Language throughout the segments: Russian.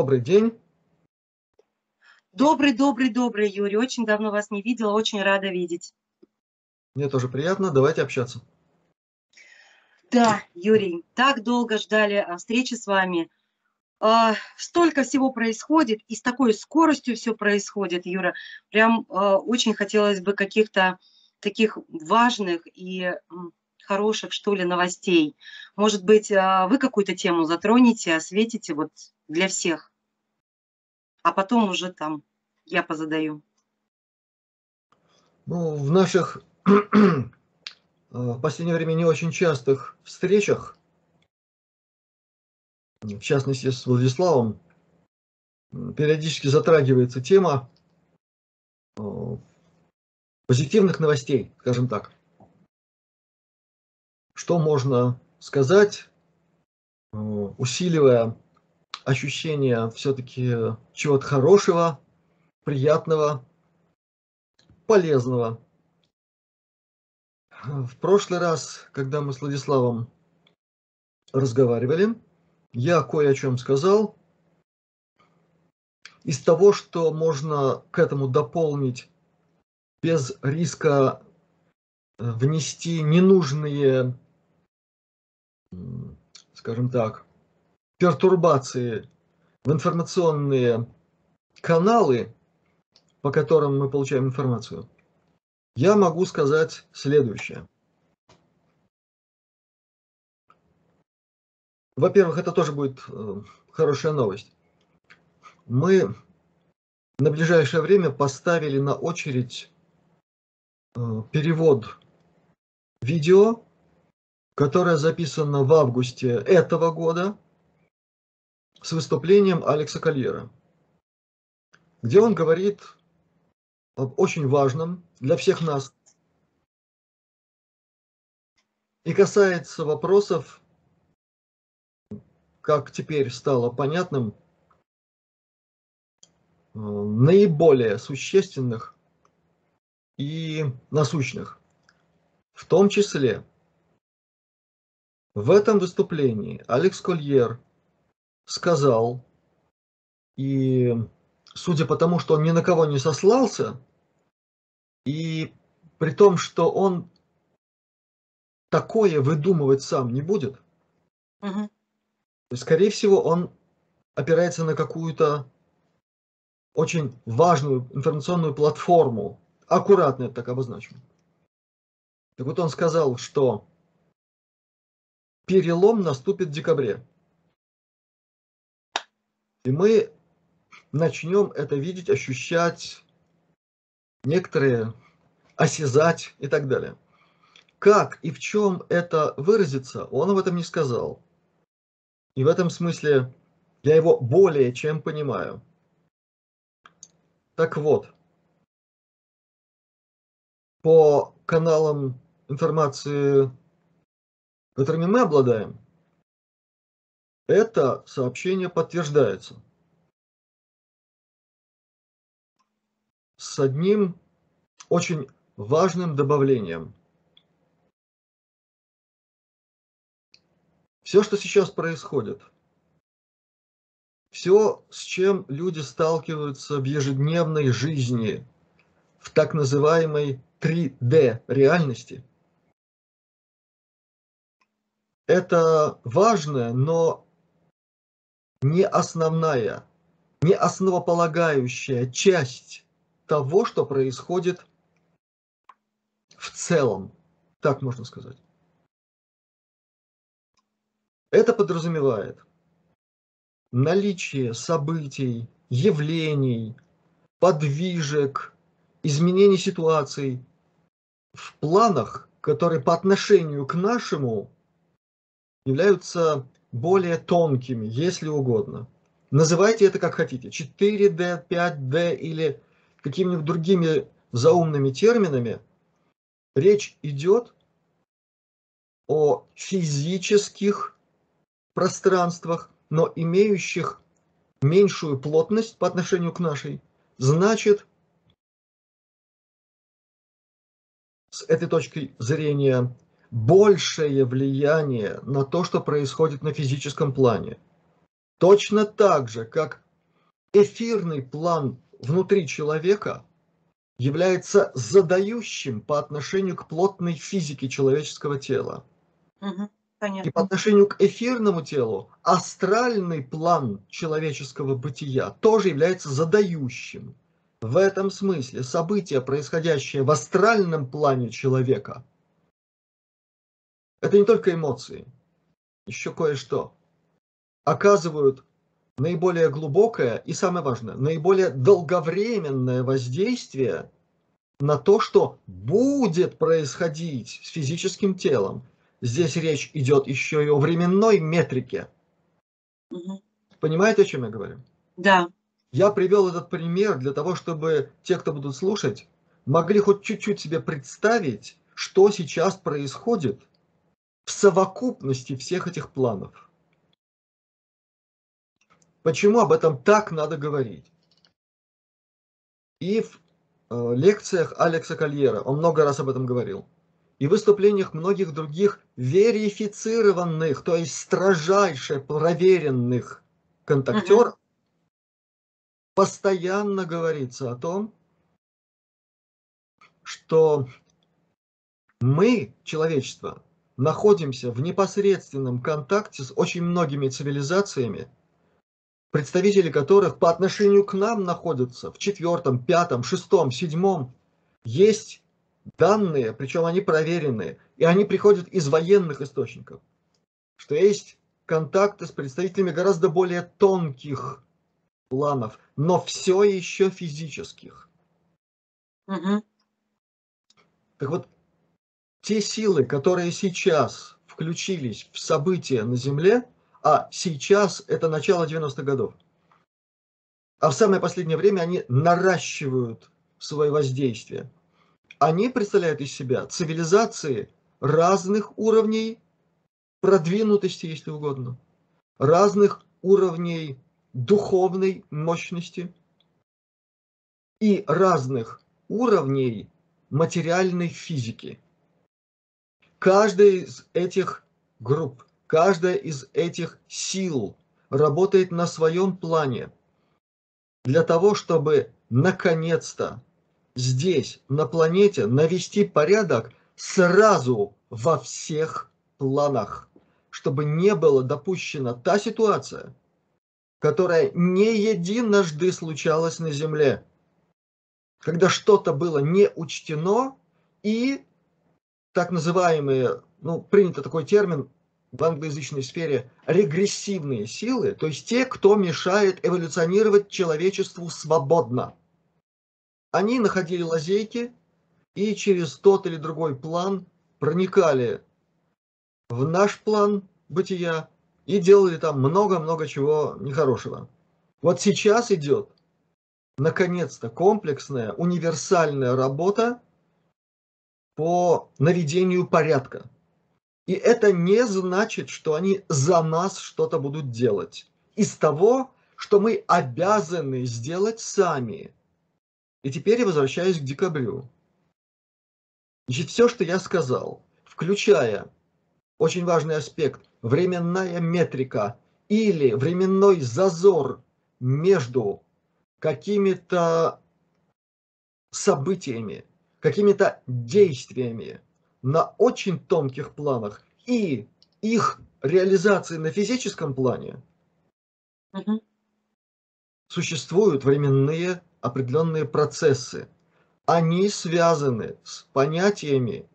Добрый день. Добрый, добрый, добрый, Юрий. Очень давно вас не видела, очень рада видеть. Мне тоже приятно. Давайте общаться. Да, Юрий, так долго ждали а, встречи с вами. А, столько всего происходит, и с такой скоростью все происходит, Юра. Прям а, очень хотелось бы каких-то таких важных и хороших, что ли, новостей. Может быть, вы какую-то тему затронете, осветите вот для всех, а потом уже там я позадаю. Ну, в наших в последнее время не очень частых встречах, в частности с Владиславом, периодически затрагивается тема э, позитивных новостей, скажем так. Что можно сказать, э, усиливая ощущение все-таки чего-то хорошего, приятного, полезного. В прошлый раз, когда мы с Владиславом разговаривали, я кое о чем сказал. Из того, что можно к этому дополнить без риска э, внести ненужные, скажем так, пертурбации в информационные каналы, по которым мы получаем информацию – я могу сказать следующее. Во-первых, это тоже будет э, хорошая новость. Мы на ближайшее время поставили на очередь э, перевод видео, которое записано в августе этого года с выступлением Алекса Кольера, где он говорит об очень важном для всех нас и касается вопросов, как теперь стало понятным, э, наиболее существенных и насущных. В том числе в этом выступлении Алекс Кольер сказал, и судя по тому, что он ни на кого не сослался, и при том, что он такое выдумывать сам не будет, угу. скорее всего, он опирается на какую-то очень важную информационную платформу. Аккуратно это так обозначим. Так вот он сказал, что перелом наступит в декабре. И мы начнем это видеть, ощущать некоторые осязать и так далее. Как и в чем это выразится, он об этом не сказал. И в этом смысле я его более чем понимаю. Так вот, по каналам информации, которыми мы обладаем, это сообщение подтверждается. с одним очень важным добавлением. Все, что сейчас происходит, все, с чем люди сталкиваются в ежедневной жизни, в так называемой 3D реальности, это важная, но не основная, не основополагающая часть того, что происходит в целом, так можно сказать. Это подразумевает наличие событий, явлений, подвижек, изменений ситуаций в планах, которые по отношению к нашему являются более тонкими, если угодно. Называйте это как хотите, 4D, 5D или какими-нибудь другими заумными терминами, речь идет о физических пространствах, но имеющих меньшую плотность по отношению к нашей, значит, с этой точки зрения, большее влияние на то, что происходит на физическом плане. Точно так же, как эфирный план внутри человека является задающим по отношению к плотной физике человеческого тела. Мгм. И по отношению к эфирному телу астральный план человеческого бытия тоже является задающим. В этом смысле события, происходящие в астральном плане человека, это не только эмоции, еще кое-что, оказывают наиболее глубокое и, самое важное, наиболее долговременное воздействие на то, что будет происходить с физическим телом. Здесь речь идет еще и о временной метрике. Мгм. Понимаете, о чем я говорю? Да. Я привел этот пример для того, чтобы те, кто будут слушать, могли хоть чуть-чуть себе представить, что сейчас происходит в совокупности всех этих планов. Почему об этом так надо говорить? И в э, лекциях Алекса Кольера, он много раз об этом говорил, и в выступлениях многих других верифицированных, то есть строжайше проверенных контактеров, постоянно говорится о том, что мы, человечество, находимся в непосредственном контакте с очень многими цивилизациями, представители которых по отношению к нам находятся в четвертом, пятом, шестом, седьмом. Есть данные, причем они проверенные, и они приходят из военных источников, что есть контакты с представителями гораздо более тонких планов, но все еще физических. Мгм. Так вот, те силы, которые сейчас включились в события на Земле, а сейчас это начало 90-х годов, а в самое последнее время они наращивают свое воздействие. Они представляют из себя цивилизации разных уровней продвинутости, если угодно, разных уровней духовной мощности и разных уровней материальной физики. Каждая из этих групп, каждая из этих сил работает на своем плане для того, чтобы наконец-то здесь, на планете, навести порядок сразу во всех планах, чтобы не было допущена та ситуация, которая не единожды случалась на Земле, когда что-то было не учтено и так называемые, ну, принято такой термин в англоязычной сфере, регрессивные силы, то есть те, кто мешает эволюционировать человечеству свободно. Они находили лазейки и через тот или другой план проникали в наш план бытия и делали там много-много чего нехорошего. Вот сейчас идет, наконец-то, комплексная, универсальная работа по наведению порядка. И это не значит, что они за нас что-то будут делать. Из того, что мы обязаны сделать сами. И теперь я возвращаюсь к декабрю. Значит, все, что я сказал, включая очень важный аспект, временная метрика или временной зазор между какими-то событиями, какими-то действиями на очень тонких планах и их реализации на физическом плане, Мгм. существуют временные определенные процессы. Они связаны с понятиями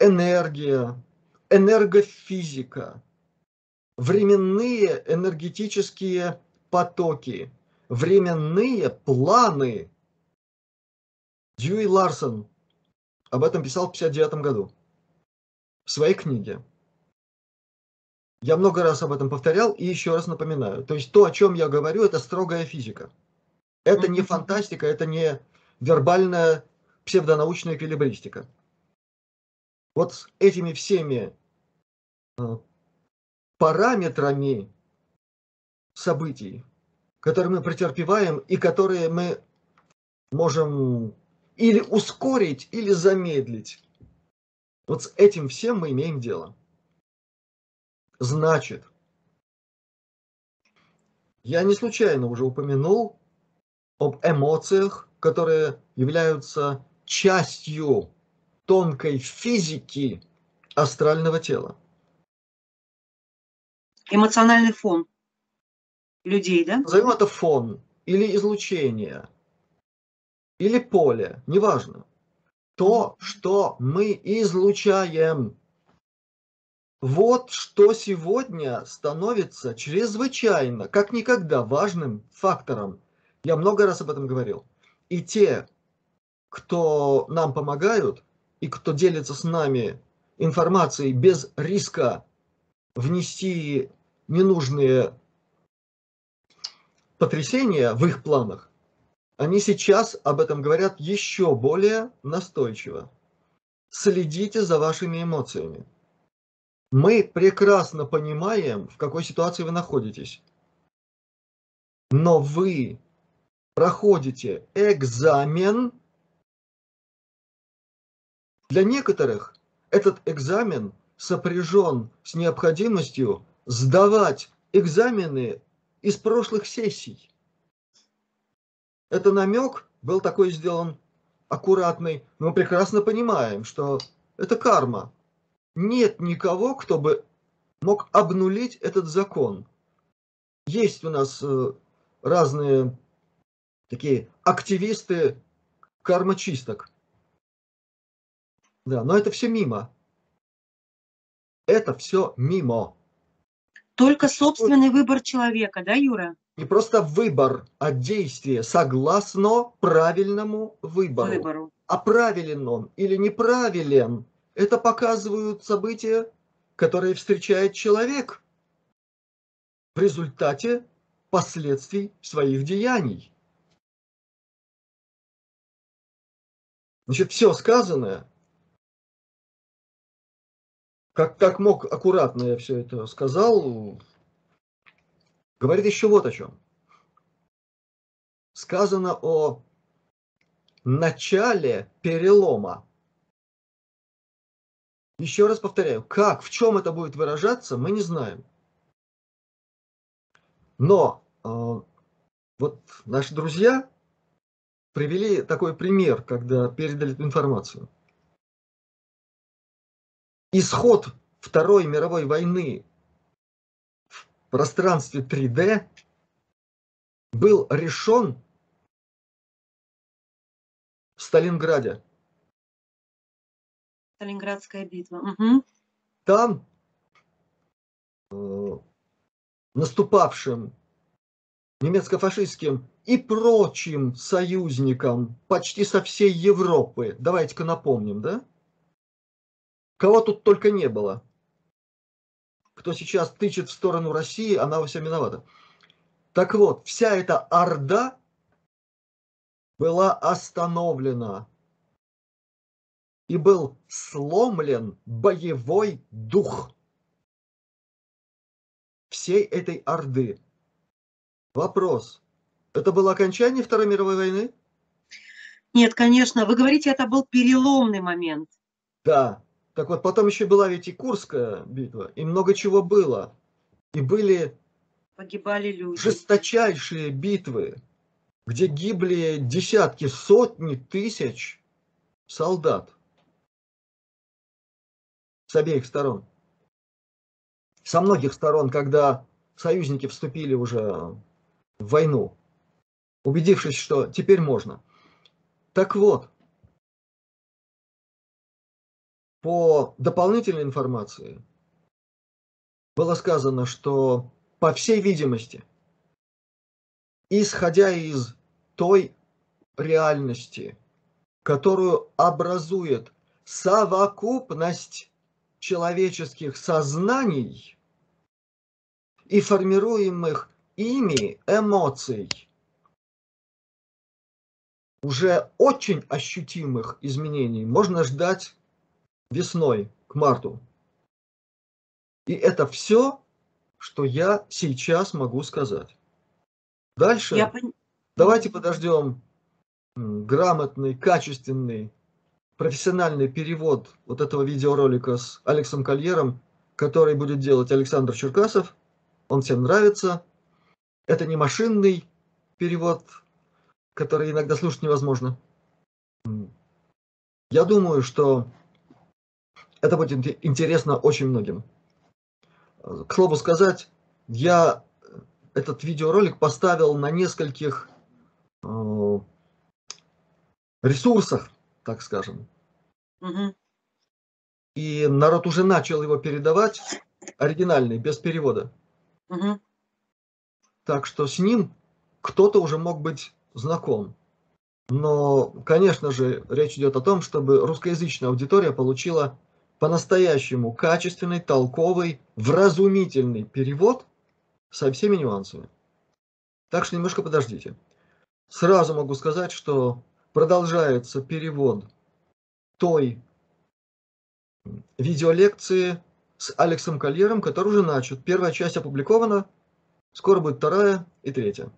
энергия, энергофизика, временные энергетические потоки, временные планы. Дьюи Ларсон об этом писал в 1959 году в своей книге. Я много раз об этом повторял и еще раз напоминаю. То есть то, о чем я говорю, это строгая физика. Это не фантастика, это не вербальная псевдонаучная эквилибристика. Вот с этими всеми э, параметрами событий, которые мы претерпеваем и которые мы можем или ускорить, или замедлить. Вот с этим всем мы имеем дело. Значит, Я не случайно уже упомянул об эмоциях, которые являются частью тонкой физики астрального тела. Эмоциональный фон людей, да? Назовем это фон или излучение, или поле, неважно. То, что мы излучаем. Вот что сегодня становится чрезвычайно, как никогда, важным фактором. Я много раз об этом говорил. И те, кто нам помогают, и кто делится с нами информацией без риска внести ненужные потрясения в их планах, они сейчас об этом говорят еще более настойчиво. Следите за вашими эмоциями. Мы прекрасно понимаем, в какой ситуации вы находитесь. Но вы проходите экзамен. Для некоторых этот экзамен сопряжен с необходимостью сдавать экзамены из прошлых сессий. Это намек был такой сделан аккуратный, мы прекрасно понимаем, что это карма. Нет никого, кто бы мог обнулить этот закон. Есть у нас э, разные такие активисты кармочисток. Да, но это все мимо. Это все мимо. Только собственный выбор человека, да, Юра? Не просто выбор, а действие согласно правильному выбору. Выбору. А правилен он или неправилен, это показывают события, которые встречает человек в результате последствий своих деяний. Значит, все сказанное, как, как мог аккуратно я все это сказал, говорит еще вот о чем. Сказано о начале перелома. Еще раз повторяю, как, в чем это будет выражаться, мы не знаем. Но э, вот наши друзья привели такой пример, когда передали эту информацию. Исход Второй мировой войны пространстве 3D был решен в Сталинграде. Сталинградская битва. Угу. Там э, наступавшим немецко-фашистским и прочим союзникам почти со всей Европы. Давайте-ка напомним, да? Кого тут только не было. Кто сейчас тычет в сторону России, она во всем виновата. Так вот, вся эта орда была остановлена и был сломлен боевой дух всей этой орды. Вопрос. Это было окончание Второй мировой войны? Нет, конечно. Вы говорите, это был переломный момент. Да. Так вот, потом еще была ведь и Курская битва, и много чего было. И были Погибали люди. жесточайшие битвы, где гибли десятки, сотни тысяч солдат с обеих сторон. Со многих сторон, когда союзники вступили уже в войну, убедившись, что теперь можно. Так вот, по дополнительной информации было сказано, что, по всей видимости, исходя из той реальности, которую образует совокупность человеческих сознаний и формируемых ими эмоций, уже очень ощутимых изменений можно ждать весной, к марту. И это все, что я сейчас могу сказать. Дальше я пон... давайте подождем грамотный, качественный, профессиональный перевод вот этого видеоролика с Алексом Кольером, который будет делать Александр Черкасов. Он всем нравится. Это не машинный перевод, который иногда слушать невозможно. Я думаю, что это будет интересно очень многим. К слову сказать, я этот видеоролик поставил на нескольких э, ресурсах, так скажем. Угу. И народ уже начал его передавать, оригинальный, без перевода. Угу. Так что с ним кто-то уже мог быть знаком. Но, конечно же, речь идет о том, чтобы русскоязычная аудитория получила по-настоящему качественный, толковый, вразумительный перевод со всеми нюансами. Так что немножко подождите. Сразу могу сказать, что продолжается перевод той видеолекции с Алексом Кольером, который уже начат. Первая часть опубликована, скоро будет вторая и третья.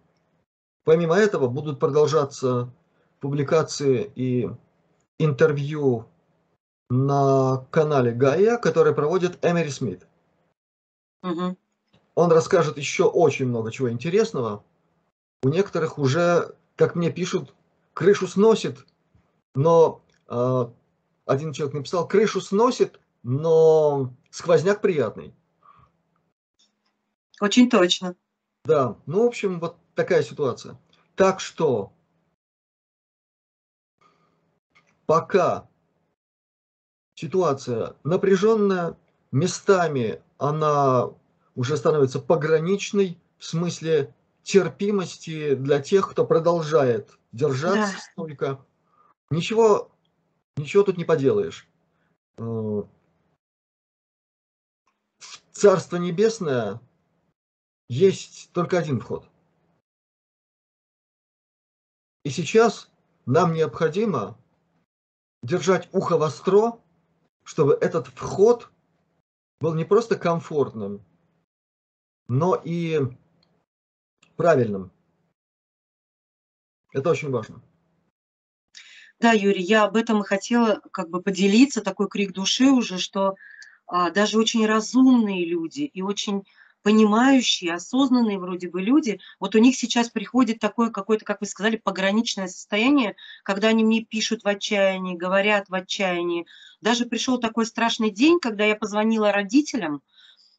Помимо этого будут продолжаться публикации и интервью на канале Гая, который проводит Эмери Смит. Угу. Он расскажет еще очень много чего интересного. У некоторых уже, как мне пишут, крышу сносит, но э, один человек написал, крышу сносит, но сквозняк приятный. Очень точно. Да, ну, в общем, вот такая ситуация. Так что пока ситуация напряженная, местами она уже становится пограничной в смысле терпимости для тех, кто продолжает держаться да. столько. Ничего, ничего тут не поделаешь. Э, Царство Небесное есть только один вход. И сейчас нам необходимо держать ухо востро, чтобы этот вход был не просто комфортным, но и правильным. Это очень важно. Да, Юрий, я об этом и хотела как бы поделиться, такой крик души уже, что а, даже очень разумные люди и очень понимающие, осознанные вроде бы люди, вот у них сейчас приходит такое какое-то, как вы сказали, пограничное состояние, когда они мне пишут в отчаянии, говорят в отчаянии. Даже пришел такой страшный день, когда я позвонила родителям,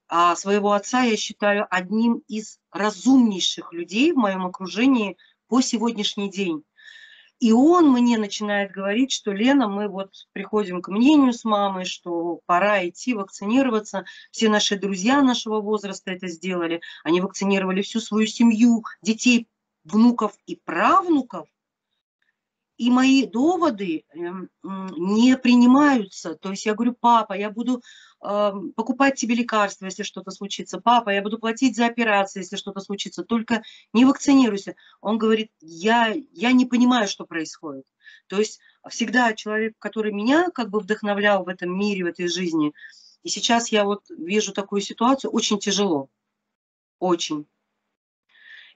а своего отца я считаю одним из разумнейших людей в моем окружении по сегодняшний день. И он мне начинает говорить, что Лена, мы вот приходим к мнению с мамой, что пора идти вакцинироваться. Все наши друзья нашего возраста это сделали. Они вакцинировали всю свою семью, детей, внуков и правнуков и мои доводы эм, не принимаются. То есть я говорю, папа, я буду эм, покупать тебе лекарства, если что-то случится. Папа, я буду платить за операции, если что-то случится. Только не вакцинируйся. Он говорит, я, я не понимаю, что происходит. То есть всегда человек, который меня как бы вдохновлял в этом мире, в этой жизни, и сейчас я вот вижу такую ситуацию, очень тяжело. Очень.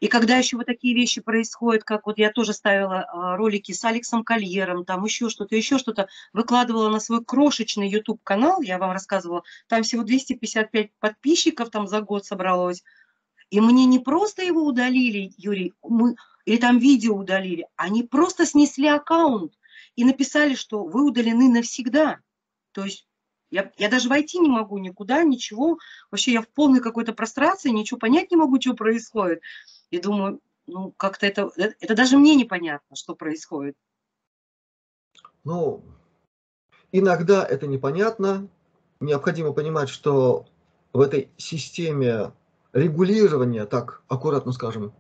И когда еще вот такие вещи происходят, как вот я тоже ставила а, ролики с Алексом Кольером, там еще что-то, еще что-то, выкладывала на свой крошечный YouTube-канал, я вам рассказывала, там всего 255 подписчиков там за год собралось. И мне не просто его удалили, Юрий, мы, или там видео удалили, они просто снесли аккаунт и написали, что вы удалены навсегда. То есть я, я даже войти не могу никуда, ничего. Вообще я в полной какой-то прострации, ничего понять не могу, что происходит. И думаю, ну, как-то это, э, это даже мне непонятно, что происходит. Ну, иногда это непонятно. Необходимо понимать, что в этой системе регулирования, так аккуратно скажем,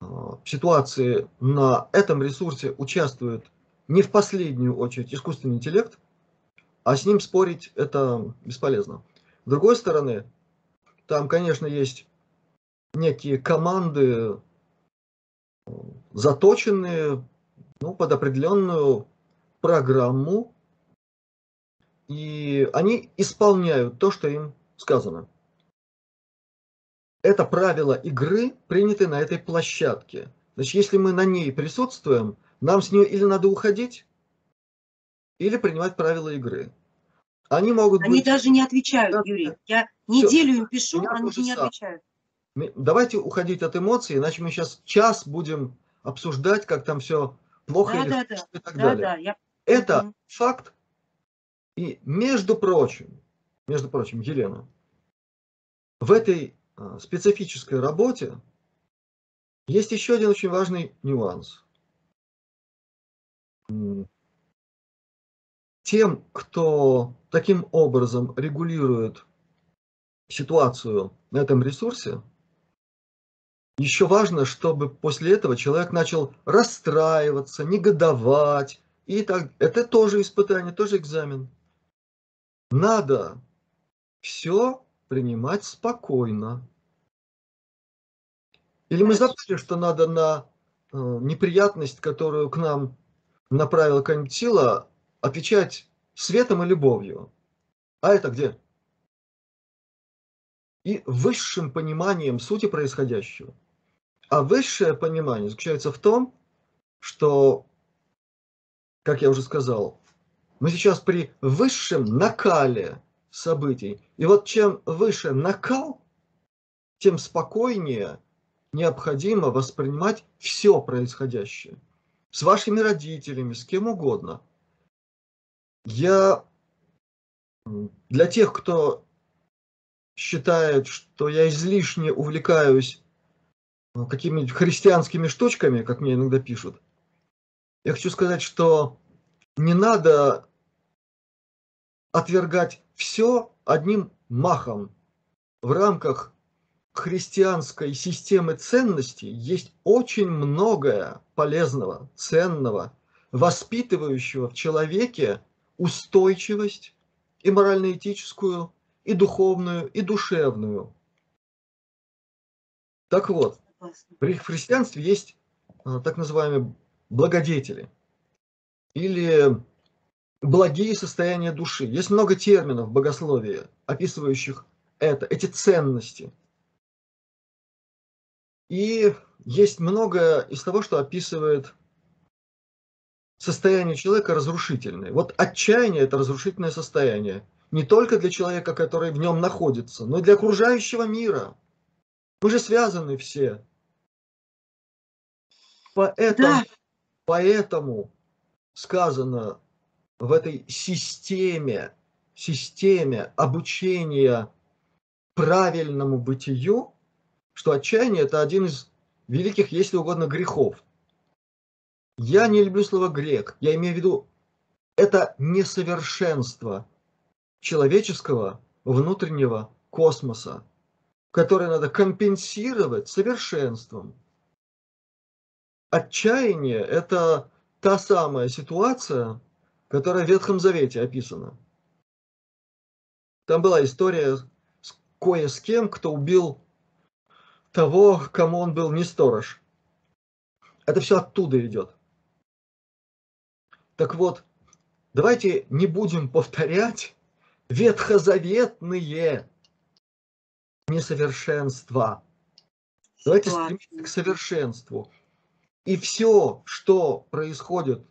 а, ситуации на этом ресурсе участвует не в последнюю очередь искусственный интеллект, а с ним спорить это бесполезно. С другой стороны, там, конечно, есть некие команды, заточенные ну, под определенную программу, и они исполняют то, что им сказано. Это правила игры, приняты на этой площадке. Значит, если мы на ней присутствуем, нам с нее или надо уходить, или принимать правила игры. Они могут Они быть... даже не отвечают, Юрий. Я неделю им пишу, они не отвечают. давайте уходить от эмоций, иначе мы сейчас час будем обсуждать, как там все плохо да, или да, да. и так да, далее. Да, я... Это угу. факт. И между прочим, между прочим, Елена, в этой а, специфической работе есть еще один очень важный нюанс. Тем, кто таким образом регулирует ситуацию на этом ресурсе, еще важно, чтобы после этого человек начал расстраиваться, негодовать. И так, это тоже испытание, тоже экзамен. Надо все принимать спокойно. Или мы забыли, что надо на э, неприятность, которую к нам направила какая-нибудь сила, отвечать светом и любовью. А это где? И высшим пониманием сути происходящего. А высшее понимание заключается в том, что, как я уже сказал, мы сейчас при высшем накале событий. И вот чем выше накал, тем спокойнее необходимо воспринимать все происходящее. С вашими родителями, с кем угодно. Я для тех, кто считает, что я излишне увлекаюсь ну, какими-нибудь христианскими штучками, как мне иногда пишут, я хочу сказать, что не надо отвергать все одним махом. В рамках христианской системы ценностей есть очень многое полезного, ценного, воспитывающего в человеке устойчивость и морально-этическую, и духовную, и душевную. Так вот, в христианстве есть а, так называемые благодетели или благие состояния души. Есть много терминов в богословии, описывающих это, эти ценности. И есть много из того, что описывает состояние человека разрушительное. Вот отчаяние – это разрушительное состояние. Не только для человека, который в нем находится, но и для окружающего мира. Мы же связаны все. Поэтому, да. поэтому сказано в этой системе, системе обучения правильному бытию, что отчаяние – это один из великих, если угодно, грехов. Я не люблю слово «грех», я имею в виду, это несовершенство человеческого внутреннего космоса, которое надо компенсировать совершенством – отчаяние – это та самая ситуация, которая в Ветхом Завете описана. Там была история с кое с кем, кто убил того, кому он был не сторож. Это все оттуда идет. Так вот, давайте не будем повторять ветхозаветные несовершенства. Давайте стремиться к совершенству. И все, что происходит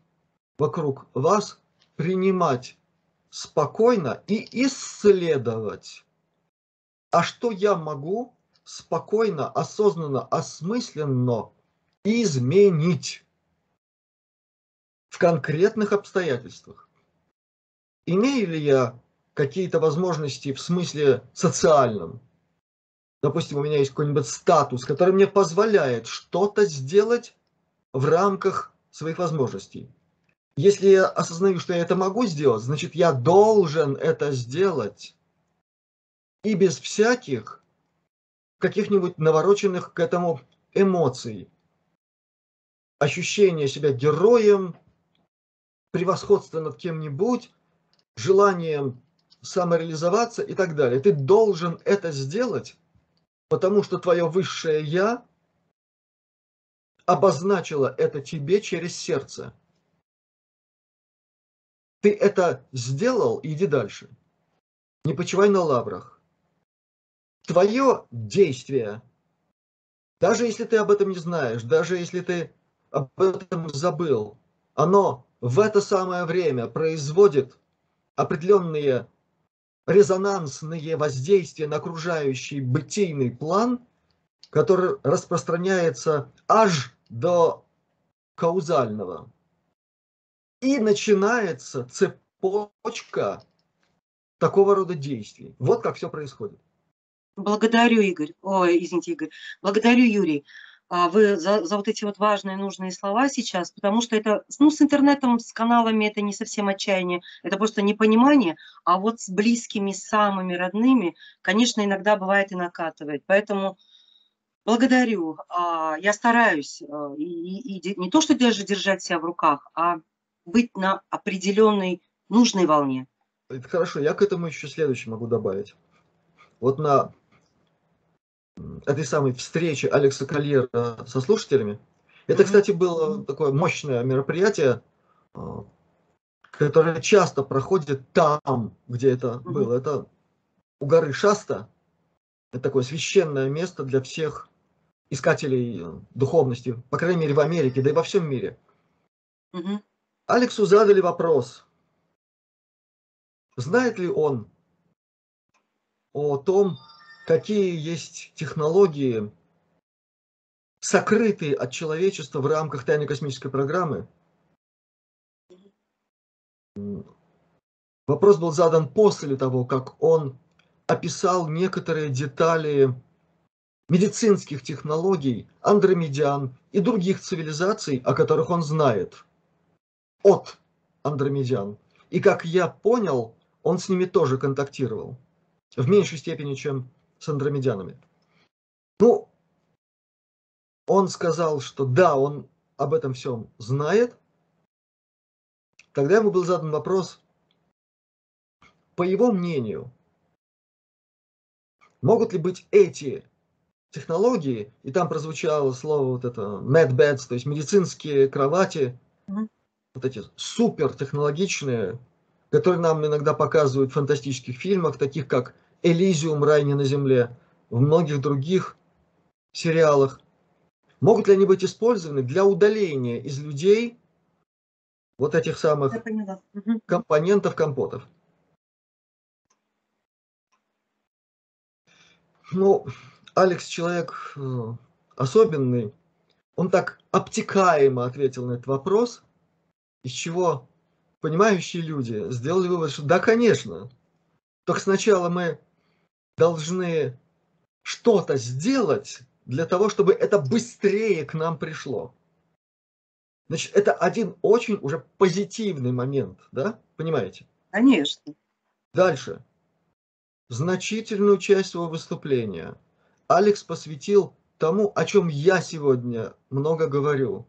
вокруг вас, принимать спокойно и исследовать. А что я могу спокойно, осознанно, осмысленно изменить конкретных обстоятельствах? Имею ли я какие-то возможности в смысле социальном? Допустим, у меня есть какой-нибудь статус, который мне позволяет что-то сделать в рамках своих возможностей. Если я осознаю, что я это могу сделать, значит, я должен это сделать. И без всяких каких-нибудь навороченных к этому эмоций. Ощущение себя героем, превосходство над кем-нибудь, желанием самореализоваться и так далее. Ты должен это сделать, потому что твое высшее «я» обозначила это тебе через сердце. Ты это сделал, иди дальше. Не почивай на лаврах. Твое действие, даже если ты об этом не знаешь, даже если ты об этом забыл, оно в это самое время производит определенные резонансные воздействия на окружающий бытийный план, который распространяется аж до каузального. И начинается цепочка такого рода действий. Вот как все происходит. Благодарю, Игорь. Ой, извините, Игорь. Благодарю, Юрий. А, вы за, за вот эти вот важные нужные слова сейчас, потому что это, ну, с интернетом, с каналами это не совсем отчаяние, это просто непонимание, а вот с близкими, самыми родными, конечно, иногда бывает и накатывает. Поэтому благодарю. А, я стараюсь а, и, и, и не то, что даже держать себя в руках, а быть на определенной нужной волне. Это хорошо, я к этому еще следующее могу добавить. Вот на этой самой встречи Алекса Кольера со слушателями. Это, кстати, было такое мощное мероприятие, а, которое часто проходит там, где это было. Это у горы Шаста. Это такое священное место для всех искателей духовности, по крайней мере в Америке, да и во всем мире. Угу. Алексу задали вопрос, знает ли он о том, какие есть технологии, сокрытые от человечества в рамках тайной космической программы. Вопрос был задан после того, как он описал некоторые детали медицинских технологий андромедиан и других цивилизаций, о которых он знает от андромедиан. И как я понял, он с ними тоже контактировал. В меньшей степени, чем с андромедянами. Ну, он сказал, что да, он об этом всем знает. Тогда ему был задан вопрос, по его мнению, могут ли быть эти технологии, и там прозвучало слово вот это medbeds, то есть медицинские кровати, mm-hmm. вот эти супертехнологичные, которые нам иногда показывают в фантастических фильмах, таких как Элизиум, рай не на земле, в многих других сериалах. Могут ли они быть использованы для удаления из людей вот этих самых компонентов компотов? Ну, Алекс человек э, особенный. Он так обтекаемо ответил на этот вопрос, из чего понимающие люди сделали вывод, что да, конечно. Только сначала мы должны что-то сделать для того, чтобы это быстрее к нам пришло. Значит, это один очень уже позитивный момент, да? Понимаете? Конечно. Дальше. Значительную часть своего выступления Алекс посвятил тому, о чем я сегодня много говорю.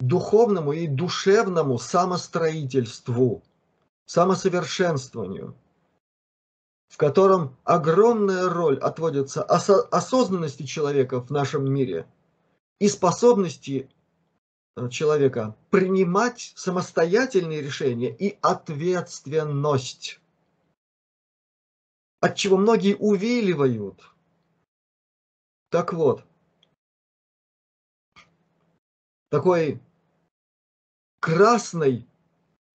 Духовному и душевному самостроительству, самосовершенствованию в котором огромная роль отводится осо осознанности человека в нашем мире и способности э, человека принимать самостоятельные решения и ответственность, от чего многие увиливают. Так вот, такой красной,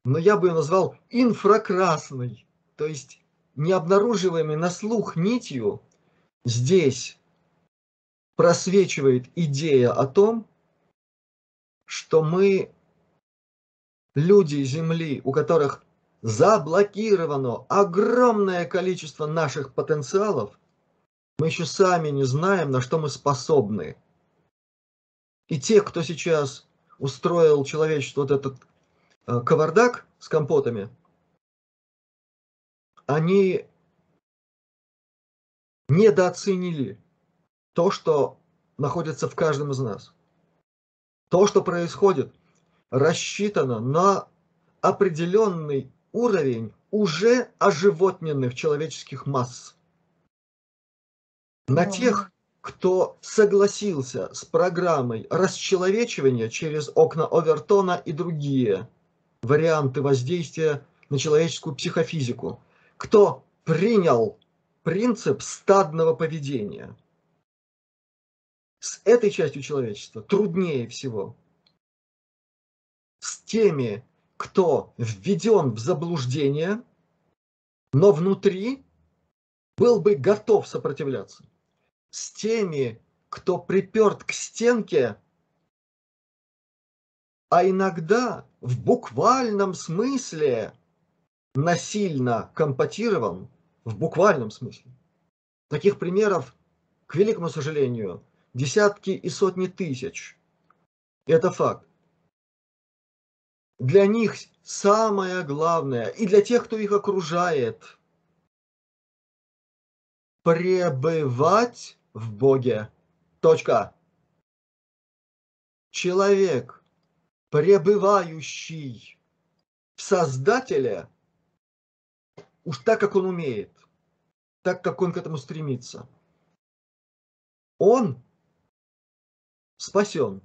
но я бы ее назвал инфракрасной, то есть необнаруживаемой на слух нитью здесь просвечивает идея о том, что мы люди Земли, у которых заблокировано огромное количество наших потенциалов, мы еще сами не знаем, на что мы способны. И те, кто сейчас устроил человечеству вот этот э, кавардак с компотами, они недооценили то, что находится в каждом из нас. То, что происходит, рассчитано на определенный уровень уже оживотненных человеческих масс. На тех, кто согласился с программой расчеловечивания через окна Овертона и другие варианты воздействия на человеческую психофизику – кто принял принцип стадного поведения. С этой частью человечества труднее всего. С теми, кто введен в заблуждение, но внутри был бы готов сопротивляться. с теми, кто приперт к стенке, а иногда в буквальном смысле насильно компатирован, в буквальном смысле. Таких примеров, к великому сожалению, десятки и сотни тысяч. Это факт. Для них самое главное, и для тех, кто их окружает, пребывать в Боге. Точка. Человек, пребывающий в Создателе, уж так, как он умеет, так, как он к этому стремится, он спасен.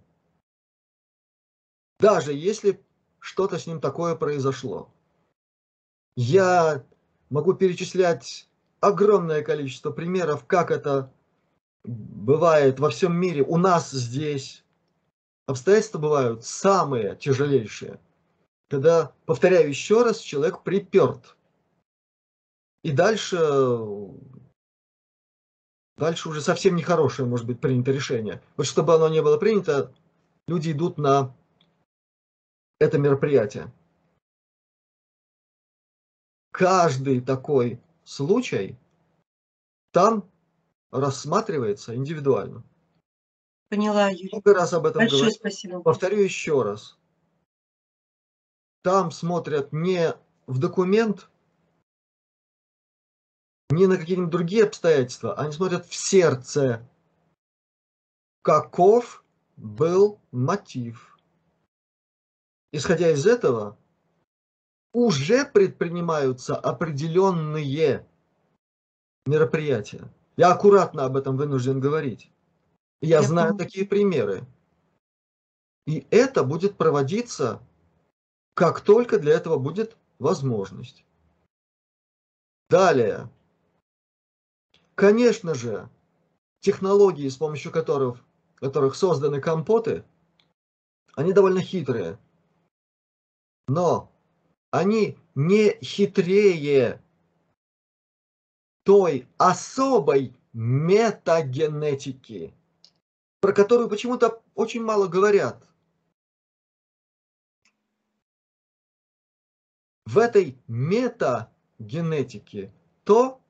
Даже если что-то с ним такое произошло. Я могу перечислять огромное количество примеров, как это бывает во всем мире, у нас здесь. Обстоятельства бывают самые тяжелейшие, когда, повторяю еще раз, человек приперт. И дальше, дальше уже совсем нехорошее может быть принято решение. Вот чтобы оно не было принято, люди идут на это мероприятие. Каждый такой случай там рассматривается индивидуально. Поняла, Юрий. Много раз об этом Большое говорю. спасибо. Повторю еще раз. Там смотрят не в документ, не на какие-нибудь другие обстоятельства, они смотрят в сердце. Каков был мотив? Исходя из этого, уже предпринимаются определенные мероприятия. Я аккуратно об этом вынужден говорить. Я, Я знаю понимаю. такие примеры. И это будет проводиться, как только для этого будет возможность. Далее. Конечно же, технологии, с помощью которых, которых созданы компоты, они довольно хитрые. Но они не хитрее той особой метагенетики, про которую почему-то очень мало говорят. В этой метагенетике то,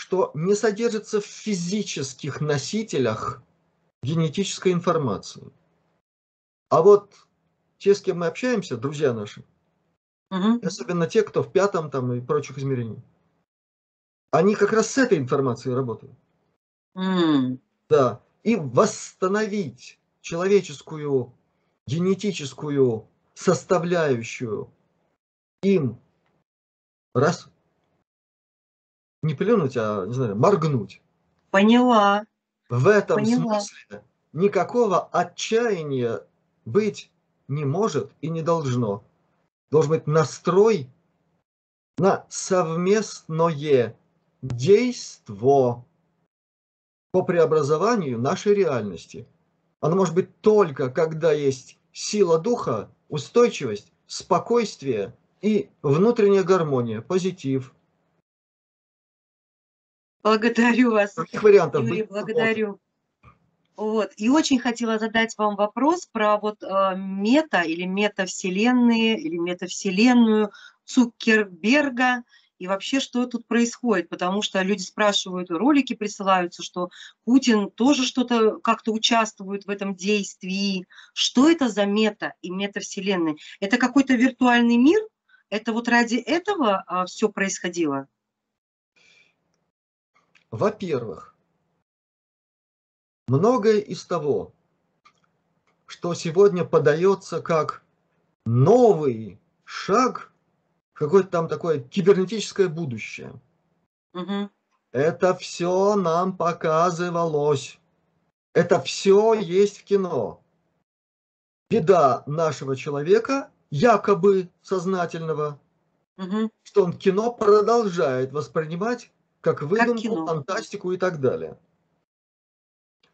что не содержится в физических носителях генетической информации. А вот те, с кем мы общаемся, друзья наши, Мгм. особенно те, кто в пятом там и прочих измерениях, они как раз с этой информацией работают. М, Да. И восстановить человеческую генетическую составляющую им раз не плюнуть, а не знаю, моргнуть. Поняла. В этом Поняла. смысле никакого отчаяния быть не может и не должно. Должен быть настрой на совместное действо по преобразованию нашей реальности. Оно может быть только, когда есть сила духа, устойчивость, спокойствие и внутренняя гармония, позитив. Благодарю вас. Других вариантов Юрий, благодарю. Вот. И очень хотела задать вам вопрос про вот э, мета или метавселенные, или метавселенную Цукерберга, и вообще, что тут происходит, потому что люди спрашивают, ролики присылаются, что Путин тоже что-то как-то участвует в этом действии. Что это за мета и метавселенные? Это какой-то виртуальный мир? Это вот ради этого все происходило? Во-первых, многое из того, что сегодня подается как новый шаг, какое-то там такое кибернетическое будущее, Мгм. это все нам показывалось. Это все есть в кино. Беда нашего человека, якобы сознательного, Мгм. что он кино продолжает воспринимать как выдумку, кино. фантастику и так далее.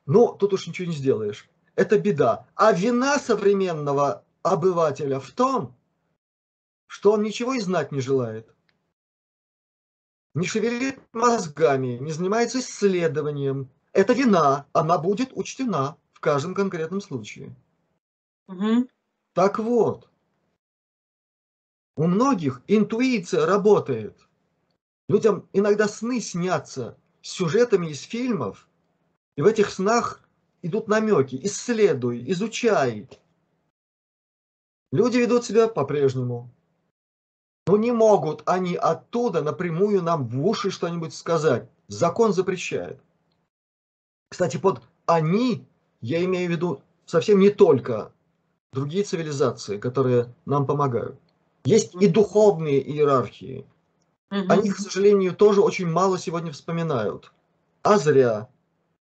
Ну, тут уж ничего не сделаешь. Это беда. А вина современного обывателя в том, что он ничего и знать не желает. не шевелит мозгами, не занимается исследованием, это вина, она будет учтена в каждом конкретном случае. Мгм. Так вот, у многих интуиция работает. Людям иногда сны снятся с сюжетами из фильмов, и в этих снах идут намеки. Исследуй, изучай. Люди ведут себя по-прежнему. Но не могут они оттуда напрямую нам в уши что-нибудь сказать. Закон запрещает. Кстати, под «они» я имею в виду совсем не только другие цивилизации, которые нам помогают. Есть и духовные иерархии. Мгм. Они, к сожалению, тоже очень мало сегодня вспоминают. А зря.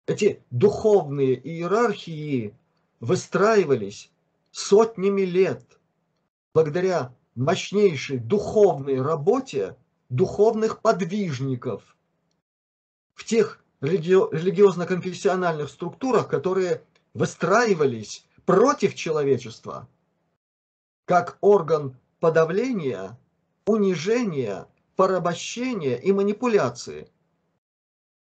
Эти духовные иерархии выстраивались сотнями лет благодаря мощнейшей духовной работе духовных подвижников в тех религи- религиозно-конфессиональных структурах, которые выстраивались против человечества как орган подавления, унижения, порабощения и манипуляции.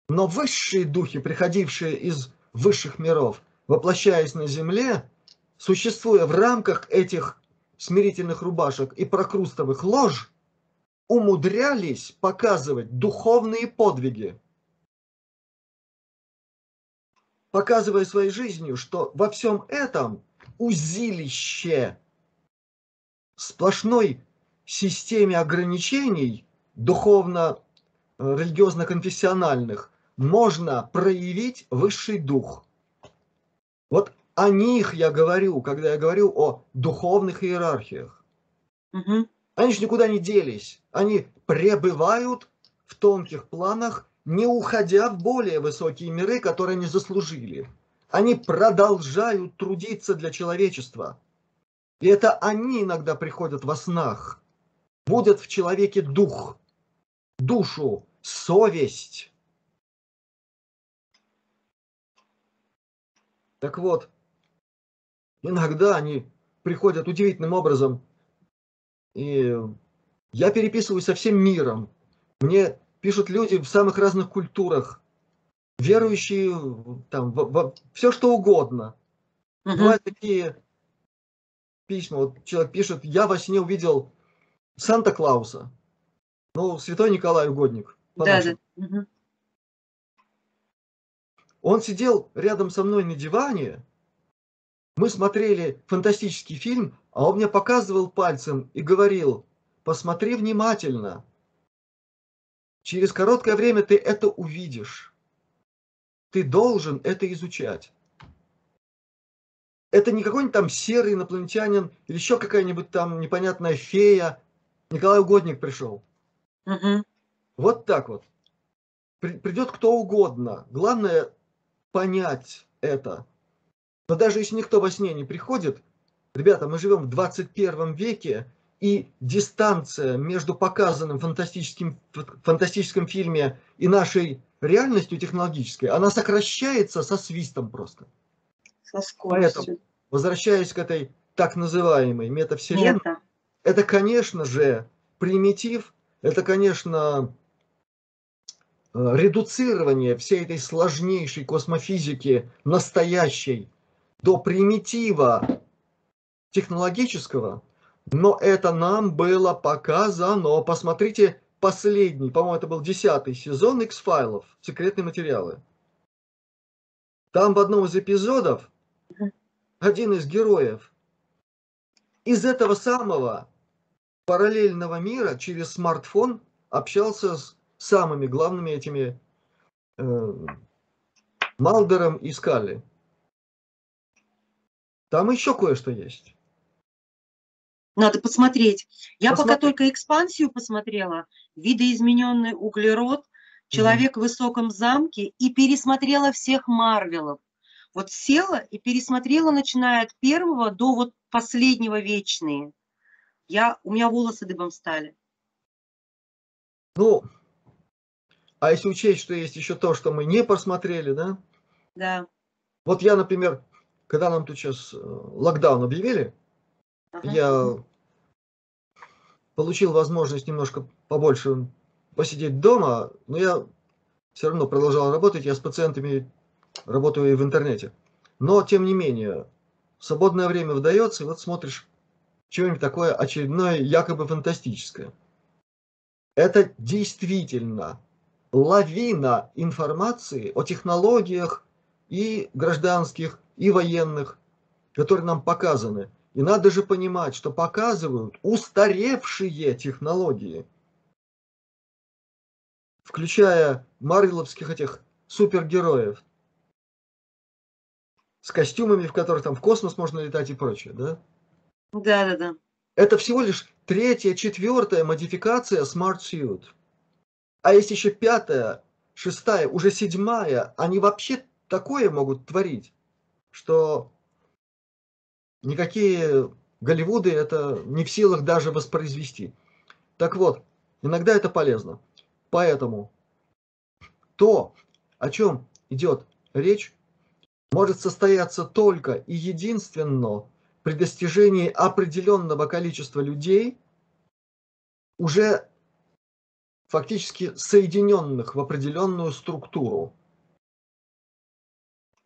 Но высшие духи, приходившие из высших миров, воплощаясь на земле, существуя в рамках этих смирительных рубашек и прокрустовых лож, умудрялись показывать духовные подвиги, показывая своей жизнью, что во всем этом узилище сплошной системе ограничений духовно-религиозно-конфессиональных можно проявить высший дух. Вот о них я говорю, когда я говорю о духовных иерархиях. Мгм. Они же никуда не делись. Они пребывают в тонких планах, не уходя в более высокие миры, которые они заслужили. Они продолжают трудиться для человечества. И это они иногда приходят во снах. Будет в человеке дух, душу, совесть. Так вот, иногда они приходят удивительным образом, и я переписываюсь со всем миром. Мне пишут люди в самых разных культурах, верующие там, во, во все что угодно. Мгм. Бывают такие письма, вот человек пишет, я во сне увидел Санта-Клауса. Ну, святой Николай Угодник. Да, да. Он сидел рядом со мной на диване, мы смотрели фантастический фильм, а он мне показывал пальцем и говорил, посмотри внимательно. Через короткое время ты это увидишь. Ты должен это изучать. Это не какой-нибудь там серый инопланетянин или еще какая-нибудь там непонятная фея. Николай Угодник пришел. Вот так вот. При- Придет кто угодно. Главное понять это. Но даже если никто во сне не приходит, ребята, мы живем в 21 веке, и дистанция между показанным фантастическим, в фантастическом фильме и нашей реальностью технологической, она сокращается со свистом просто. Со скоростью. Возвращаясь к этой так называемой метавселенной, Мета. это, конечно же, примитив, это, конечно, э, редуцирование всей этой сложнейшей космофизики настоящей до примитива технологического, но это нам было показано. Посмотрите последний, по-моему, это был десятый сезон X-файлов, секретные материалы. Там в одном из эпизодов один из героев из этого самого параллельного мира через смартфон общался с самыми главными этими э, Малдером и Скалли. Там еще кое-что есть. Надо посмотреть. Я пока Посмотри. только экспансию посмотрела, видоизмененный углерод, человек в высоком замке и пересмотрела всех Марвелов. Вот села и пересмотрела, начиная от первого до вот последнего вечные. Я, у меня волосы дыбом стали. Ну, а если учесть, что есть еще то, что мы не посмотрели, да? Да. Вот я, например, когда нам тут сейчас э, локдаун объявили, Ага. я получил возможность немножко побольше посидеть дома, но я все равно продолжал работать, я с пациентами работаю и в интернете. Но, тем не менее, свободное время выдается, и вот смотришь что-нибудь такое очередное, якобы фантастическое. Это действительно лавина информации о технологиях и гражданских, и военных, которые нам показаны. И надо же понимать, что показывают устаревшие технологии, включая марвеловских этих супергероев, с костюмами, в которых там в космос можно летать и прочее, да? Да, да, да. Это всего лишь третья, четвертая модификация Smart Suit. А есть еще пятая, шестая, уже седьмая, они вообще такое могут творить, что никакие Голливуды это не в силах даже воспроизвести. Так вот, иногда это полезно. Поэтому то, о чем идет речь, может состояться только и единственно при достижении определенного количества людей, уже фактически соединенных в определенную структуру.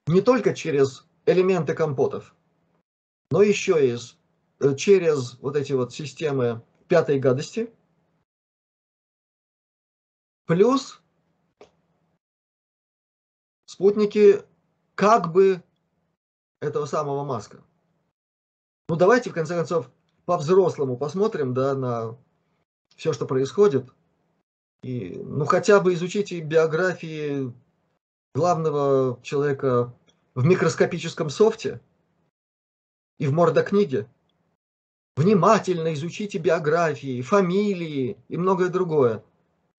Не только через элементы компотов, но еще и э, через вот эти вот системы пятой гадости, плюс спутники как бы этого самого Маска. Ну давайте в конце концов по-взрослому посмотрим, да, на все, что происходит. И, ну хотя бы изучите биографии главного человека в микроскопическом софте и в мордокниге. Внимательно изучите биографии, фамилии и многое другое.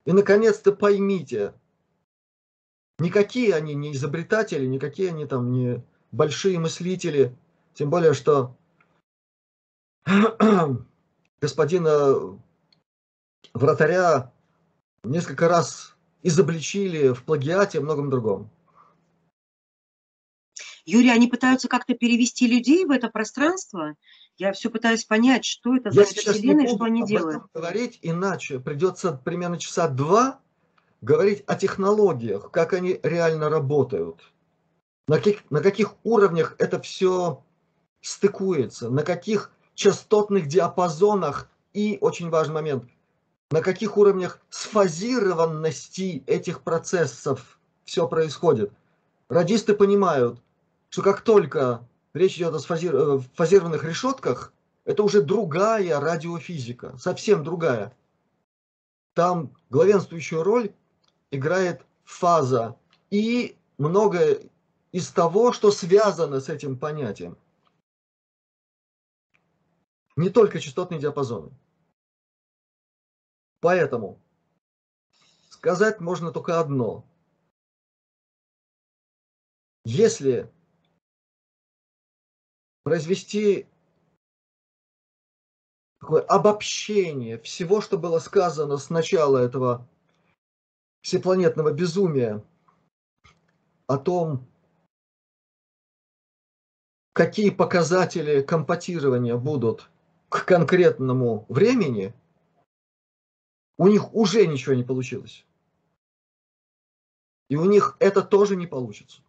И наконец-то поймите, никакие они не изобретатели, никакие они там не большие мыслители. Тем более, что господина вратаря несколько раз изобличили в плагиате и многом другом. Юрий, они пытаются как-то перевести людей в это пространство? Я все пытаюсь понять, что это за вселенная, что они делают. говорить, иначе придется примерно часа два говорить о технологиях, как они реально работают, на каких, на каких уровнях это все стыкуется, на каких частотных диапазонах и, очень важный момент, на каких уровнях сфазированности этих процессов все происходит. Радисты понимают, что как только речь идет о э, фазированных решетках, это уже другая радиофизика, совсем другая. Там главенствующую роль играет фаза и многое из того, что связано с этим понятием. Не только частотные диапазоны. Поэтому сказать можно только одно. Если произвести такое обобщение всего, что было сказано с начала этого всепланетного безумия о том, какие показатели компотирования будут к конкретному времени, у них уже ничего не получилось. И у них это тоже не получится.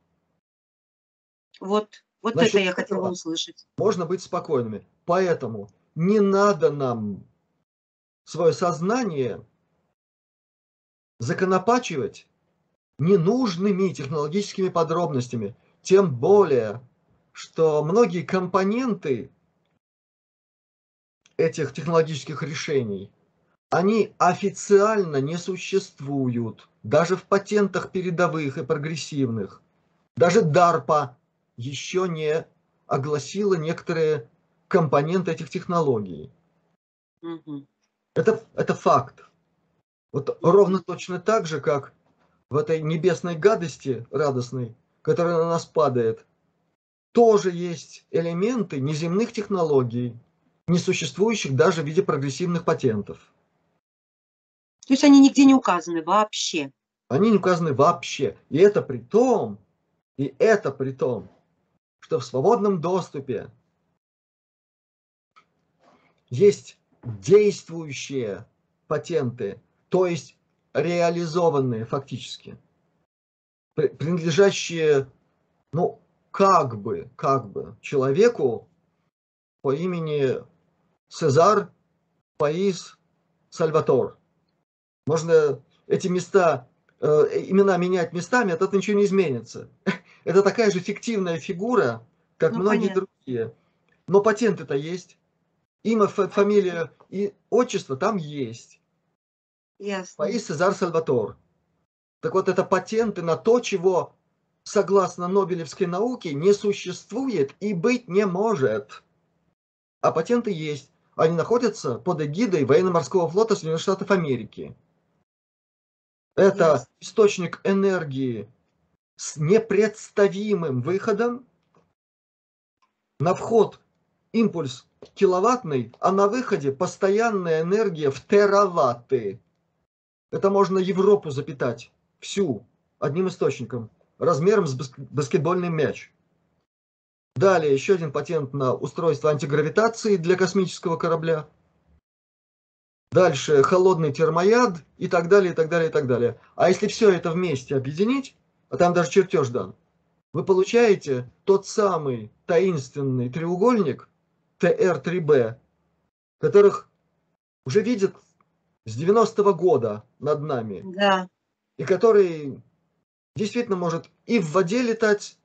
Вот, вот Значит, это я хотела услышать. Можно быть спокойными. Поэтому не надо нам свое сознание законопачивать ненужными технологическими подробностями. Тем более, что многие компоненты этих технологических решений, они официально не существуют, даже в патентах передовых и прогрессивных. Даже DARPA еще не огласила некоторые компоненты этих технологий. Угу. Это, это факт. Вот ровно точно так же, как в этой небесной гадости радостной, которая на нас падает, тоже есть элементы неземных технологий, не существующих даже в виде прогрессивных патентов. То есть они нигде не указаны вообще? Они не указаны вообще. И это при том, и это при том, что в свободном доступе есть действующие патенты, то есть реализованные фактически, принадлежащие, ну, как бы, как бы человеку по имени Цезар Паис Сальватор. Можно эти места, э, имена менять местами, от этого ничего не изменится. Это такая же фиктивная фигура, как ну, многие понятно. другие. Но патенты-то есть. Имя, фамилия и отчество там есть. Ясно. Паис Цезар Сальватор. Так вот, это патенты на то, чего, согласно Нобелевской науке, не существует и быть не может. А патенты есть. Они находятся под эгидой военно-морского флота Соединенных Штатов Америки. Это yes. источник энергии с непредставимым выходом. На вход импульс киловаттный, а на выходе постоянная энергия в тераватты. Это можно Европу запитать всю одним источником, размером с баскетбольный мяч. Далее еще один патент на устройство антигравитации для космического корабля. Дальше холодный термояд и так далее, и так далее, и так далее. А если все это вместе объединить, а там даже чертеж дан, вы получаете тот самый таинственный треугольник ТР-3Б, которых уже видят с 90-го года над нами. Да. И который действительно может и в воде летать,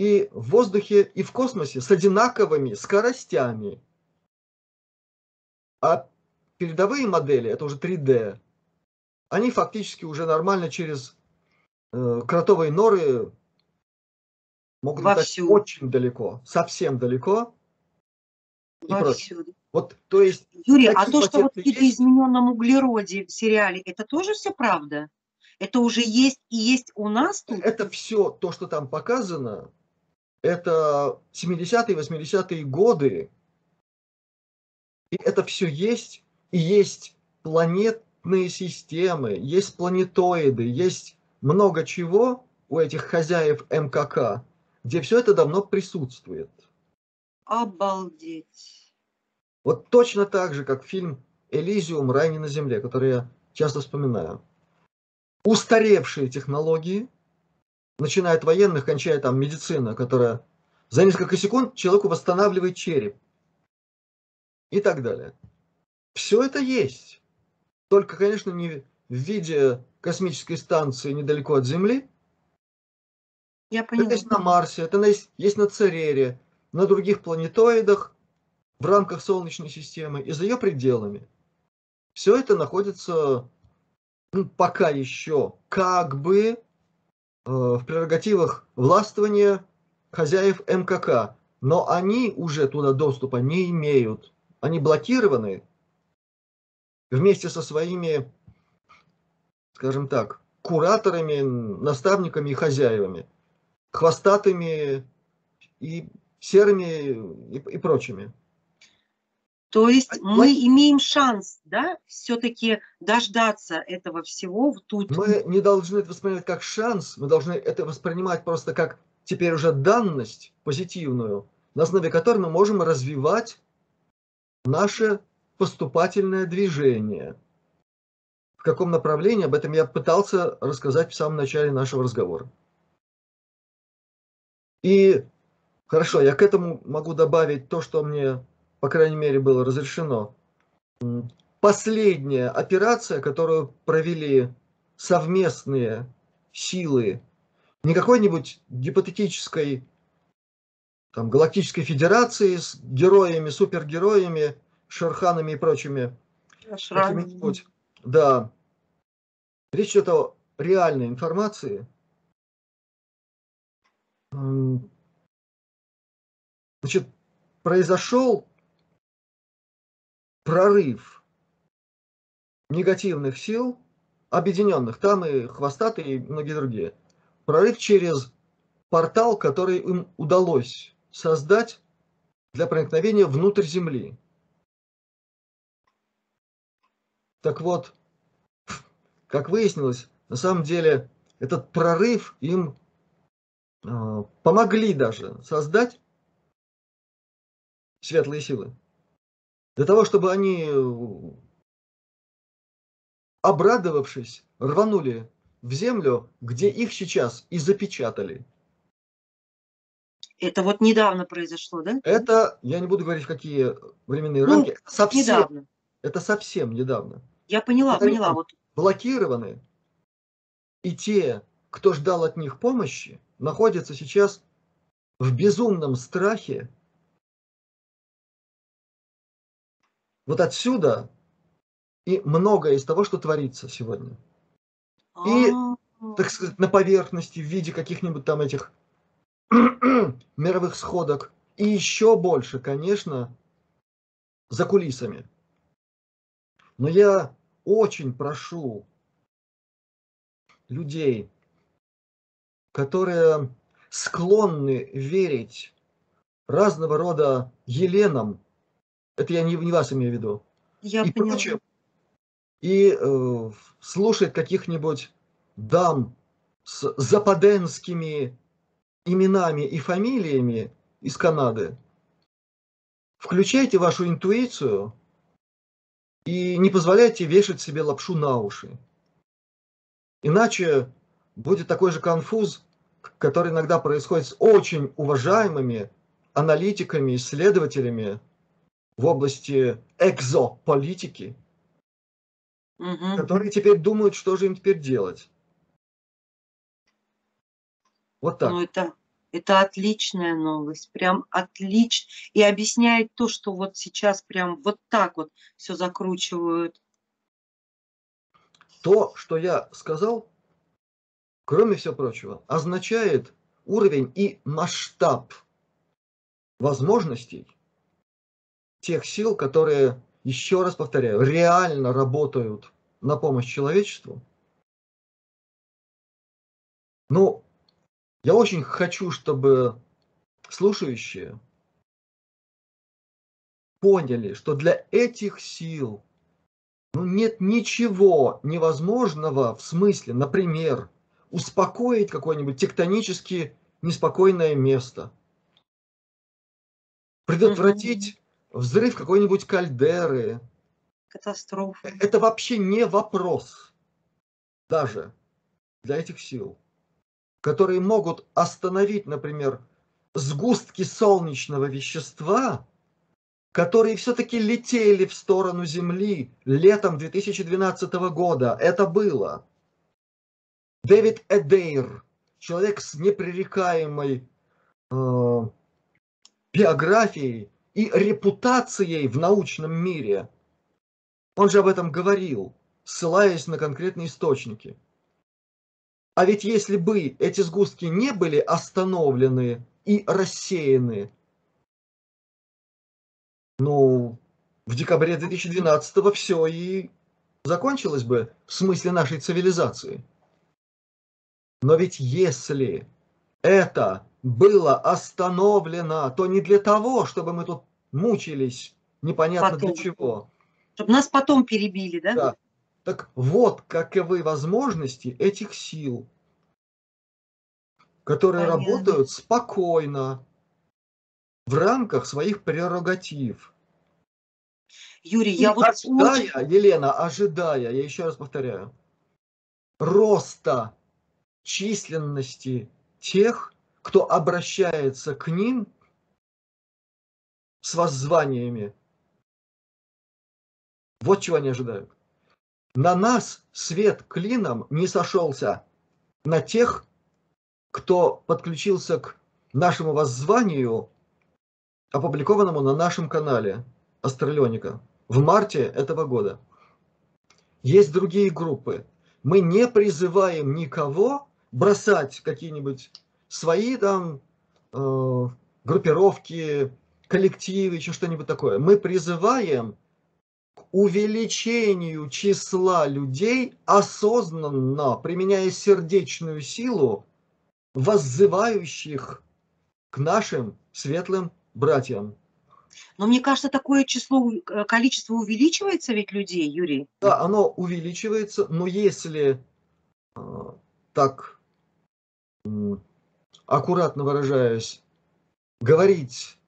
и в воздухе, и в космосе с одинаковыми скоростями. А передовые модели, это уже 3D, они фактически уже нормально через э, кротовые норы могут летать очень далеко, совсем далеко. Вот, то есть, Юрий, а то, что вот в видоизмененном углероде в сериале, это тоже все правда? Это уже есть и есть у нас тут? Это все, то, что там показано, это 70-е, 80-е годы и это все есть, и есть планетные системы, есть планетоиды, есть много чего у этих хозяев МКК, где все это давно присутствует. Обалдеть. Вот точно так же, как фильм «Элизиум. Рай не на земле», который я часто вспоминаю. Устаревшие технологии, начиная от военных, кончая там медицина, которая за несколько секунд человеку восстанавливает череп и так далее. Все это есть. Только, конечно, не в виде космической станции недалеко от Земли. Я поняла. Это есть на Марсе, это есть, есть на Церере, на других планетоидах, в рамках Солнечной системы и за ее пределами. Все это находится ну, пока еще как бы в прерогативах властвования хозяев МКК, но они уже туда доступа не имеют они блокированы вместе со своими, скажем так, кураторами, наставниками и хозяевами, хвостатыми и серыми и, и прочими. То есть мы имеем шанс, да, все-таки дождаться этого всего тут. Мы не должны это воспринимать как шанс, мы должны это воспринимать просто как теперь уже данность позитивную, на основе которой мы можем развивать наше поступательное движение. В каком направлении, об этом я пытался рассказать в самом начале нашего разговора. И хорошо, я к этому могу добавить то, что мне, по крайней мере, было разрешено. Последняя операция, которую провели совместные силы не какой-нибудь гипотетической там, Галактической Федерации с героями, супергероями, Шерханами и прочими. Да. Речь идет о реальной информации. Значит, произошел прорыв негативных сил, объединенных, там и хвостатые, и многие другие. Прорыв через портал, который им удалось создать для проникновения внутрь Земли. Так вот, как выяснилось, на самом деле этот прорыв им э, помогли даже создать светлые силы. Для того, чтобы они обрадовавшись, рванули в землю, где их сейчас и запечатали. Это вот недавно произошло, да? Это, я не буду говорить, в какие временные Ну, рамки, совсем, Недавно. это совсем недавно. Я поняла, Это поняла. Вот Блокированы, и те, кто ждал от них помощи, находятся сейчас в безумном страхе. Вот отсюда и многое из того, что творится сегодня. И, А, так сказать, на поверхности в виде каких-нибудь там этих мировых сходок. И еще больше, конечно, за кулисами. Но я очень прошу людей, которые склонны верить разного рода Еленам, это я не, не вас имею в виду, я и поняла. прочее, и э, слушать каких-нибудь дам с западенскими именами и фамилиями из Канады, включайте вашу интуицию и не позволяйте вешать себе лапшу на уши. Иначе будет такой же конфуз, который иногда происходит с очень уважаемыми аналитиками, исследователями в области экзополитики, Мгм. которые теперь думают, что же им теперь делать. Вот так. Ну, это, это отличная новость, прям отлично. И объясняет то, что вот сейчас прям вот так вот все закручивают. То, что я сказал, кроме всего прочего, означает уровень и масштаб возможностей тех сил, которые, еще раз повторяю, реально работают на помощь человечеству. Ну, я очень хочу, чтобы слушающие поняли, что для этих сил ну, нет ничего невозможного в смысле, например, успокоить какое-нибудь тектонически неспокойное место, предотвратить взрыв какой-нибудь кальдеры. Катастрофа. Это вообще не вопрос даже для этих сил, которые могут остановить, например, сгустки солнечного вещества, которые все-таки летели в сторону Земли летом 2012 года. Это было. Дэвид Эдейр, человек с непререкаемой э, биографией и репутацией в научном мире, он же об этом говорил, ссылаясь на конкретные источники. А ведь если бы эти сгустки не были остановлены и рассеяны, ну, в декабре 2012 все и закончилось бы в смысле нашей цивилизации. Но ведь если это было остановлено, то не для того, чтобы мы тут мучились непонятно Потом. для чего. Чтобы нас потом перебили, да? Да. Так вот, каковы возможности этих сил, которые Понятно. работают спокойно, в рамках своих прерогатив. Юрий, И я вот ожидая, очень... Елена, ожидая, я еще раз повторяю, роста численности тех, кто обращается к ним с воззваниями. Вот чего они ожидают. На нас свет клином не сошелся, на тех, кто подключился к нашему воззванию, опубликованному на нашем канале Астралионика в марте этого года. Есть другие группы. Мы не призываем никого бросать какие-нибудь свои там э, группировки, коллективы, еще что-нибудь такое. Мы призываем к увеличению числа людей, осознанно применяя сердечную силу, воззывающих к нашим светлым братьям. Но мне кажется, такое число, э, количество увеличивается ведь людей, Юрий. Да, оно увеличивается, но если э, так м, аккуратно выражаясь, говорить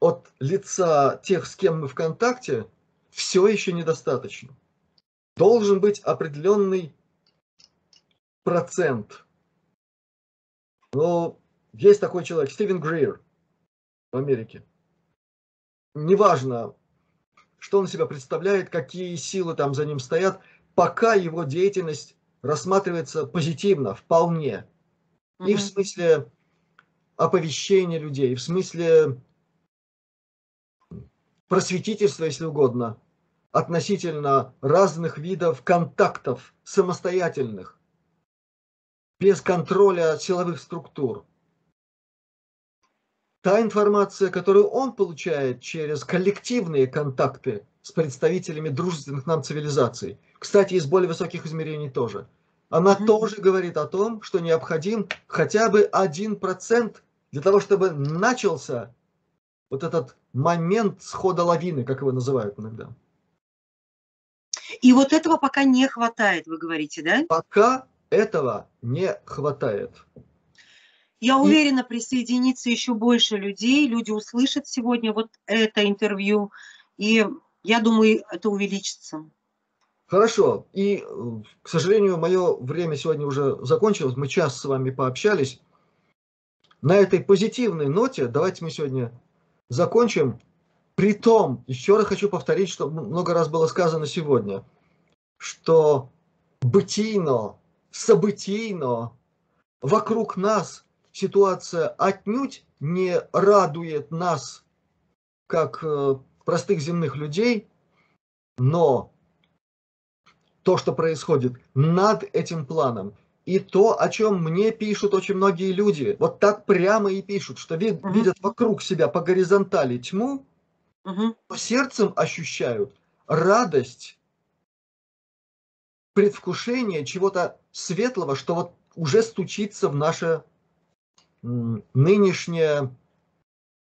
от лица тех, с кем мы в контакте, все еще недостаточно. должен быть определенный процент. Но есть такой человек, Стивен Грир в Америке. Неважно, что он себя представляет, какие силы там за ним стоят, пока его деятельность рассматривается позитивно, вполне. И в смысле оповещения людей, в смысле просветительства, если угодно, относительно разных видов контактов самостоятельных, без контроля силовых структур. Та информация, которую он получает через коллективные контакты с представителями дружественных нам цивилизаций, кстати, из более высоких измерений тоже, она mm-hmm. тоже говорит о том, что необходим хотя бы один процент для того, чтобы начался вот этот момент схода лавины, как его называют иногда. И вот этого пока не хватает, вы говорите, да? Пока этого не хватает. Я уверена, присоединится еще больше людей, люди услышат сегодня вот это интервью, и я думаю, это увеличится. Хорошо. И, к сожалению, мое время сегодня уже закончилось. Мы час с вами пообщались. На этой позитивной ноте давайте мы сегодня закончим. Притом, еще раз хочу повторить, что много раз было сказано сегодня, что бытийно, событийно вокруг нас ситуация отнюдь не радует нас, как э, простых земных людей, но то, что происходит над этим планом, и то, о чем мне пишут очень многие люди, вот так прямо и пишут, что вид, угу. видят вокруг себя по горизонтали тьму, угу. но сердцем ощущают радость, предвкушение чего-то светлого, что вот уже стучится в наше нынешнее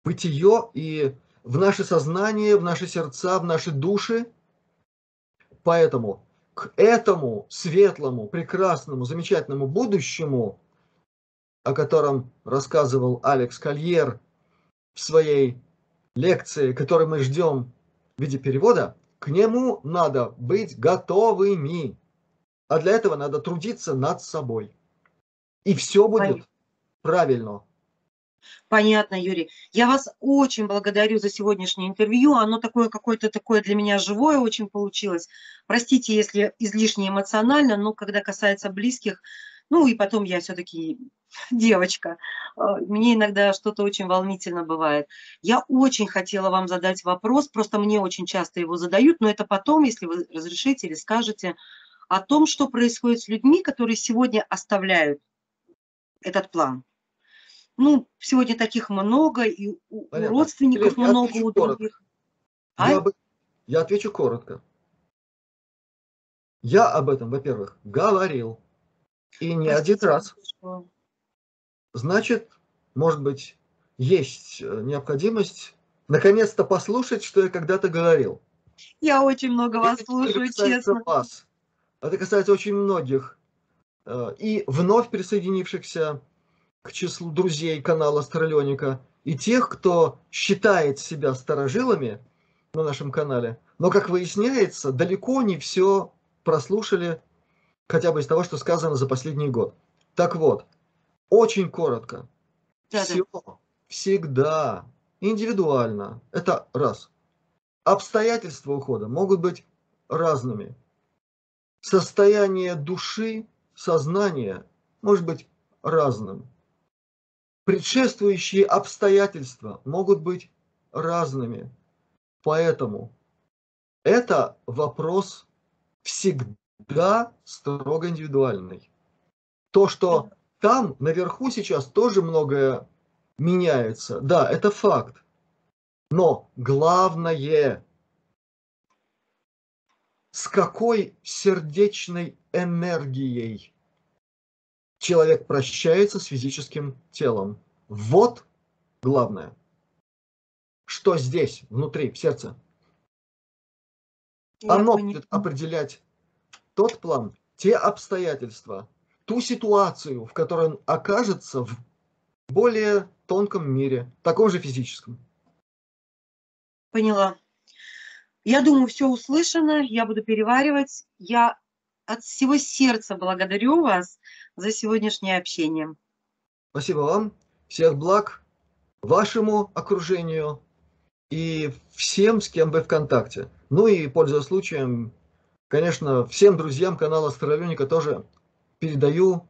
бытие и в наше сознание, в наши сердца, в наши души. Поэтому к этому светлому, прекрасному, замечательному будущему, о котором рассказывал Алекс Кольер в своей лекции, которую мы ждем в виде перевода, к нему надо быть готовыми. А для этого надо трудиться над собой. И все будет правильно. Понятно, Юрий. Я вас очень благодарю за сегодняшнее интервью. Оно такое какое-то такое для меня живое очень получилось. Простите, если излишне эмоционально, но когда касается близких, ну и потом я все-таки девочка. А, мне иногда что-то очень волнительно бывает. Я очень хотела вам задать вопрос, просто мне очень часто его задают, но это потом, если вы разрешите или скажете, о том, что происходит с людьми, которые сегодня оставляют этот план ну, сегодня таких много, и у Понятно. родственников Елена, много, у других. А? Я, я отвечу коротко. Я об этом, во-первых, говорил. И не Простите, один раз. Что? Значит, может быть, есть э, необходимость наконец-то послушать, что я когда-то говорил. Я очень много вас слушаю, честно. Вас. Это касается очень многих э, и вновь присоединившихся к числу друзей канала Староленика и тех, кто считает себя старожилами на нашем канале, но, как выясняется, далеко не все прослушали хотя бы из того, что сказано за последний год. Так вот, очень коротко. Да, все да. всегда индивидуально. Это раз. Обстоятельства ухода могут быть разными. Состояние души, сознания может быть разным предшествующие обстоятельства могут быть разными. Поэтому это вопрос всегда строго индивидуальный. То, что там наверху сейчас тоже многое меняется, да, это факт. Но главное, с какой сердечной энергией человек прощается с физическим телом. Вот главное. Что здесь, внутри, в сердце. Я Оно понимаю. будет определять тот план, те обстоятельства, ту ситуацию, в которой он окажется в более тонком мире, таком же физическом. Поняла. Я думаю, все услышано, я буду переваривать. Я от всего сердца благодарю вас за сегодняшнее общение. Спасибо вам. Всех благ вашему окружению и всем, с кем вы в контакте. Ну и, пользуясь случаем, конечно, всем друзьям канала Астролюника тоже передаю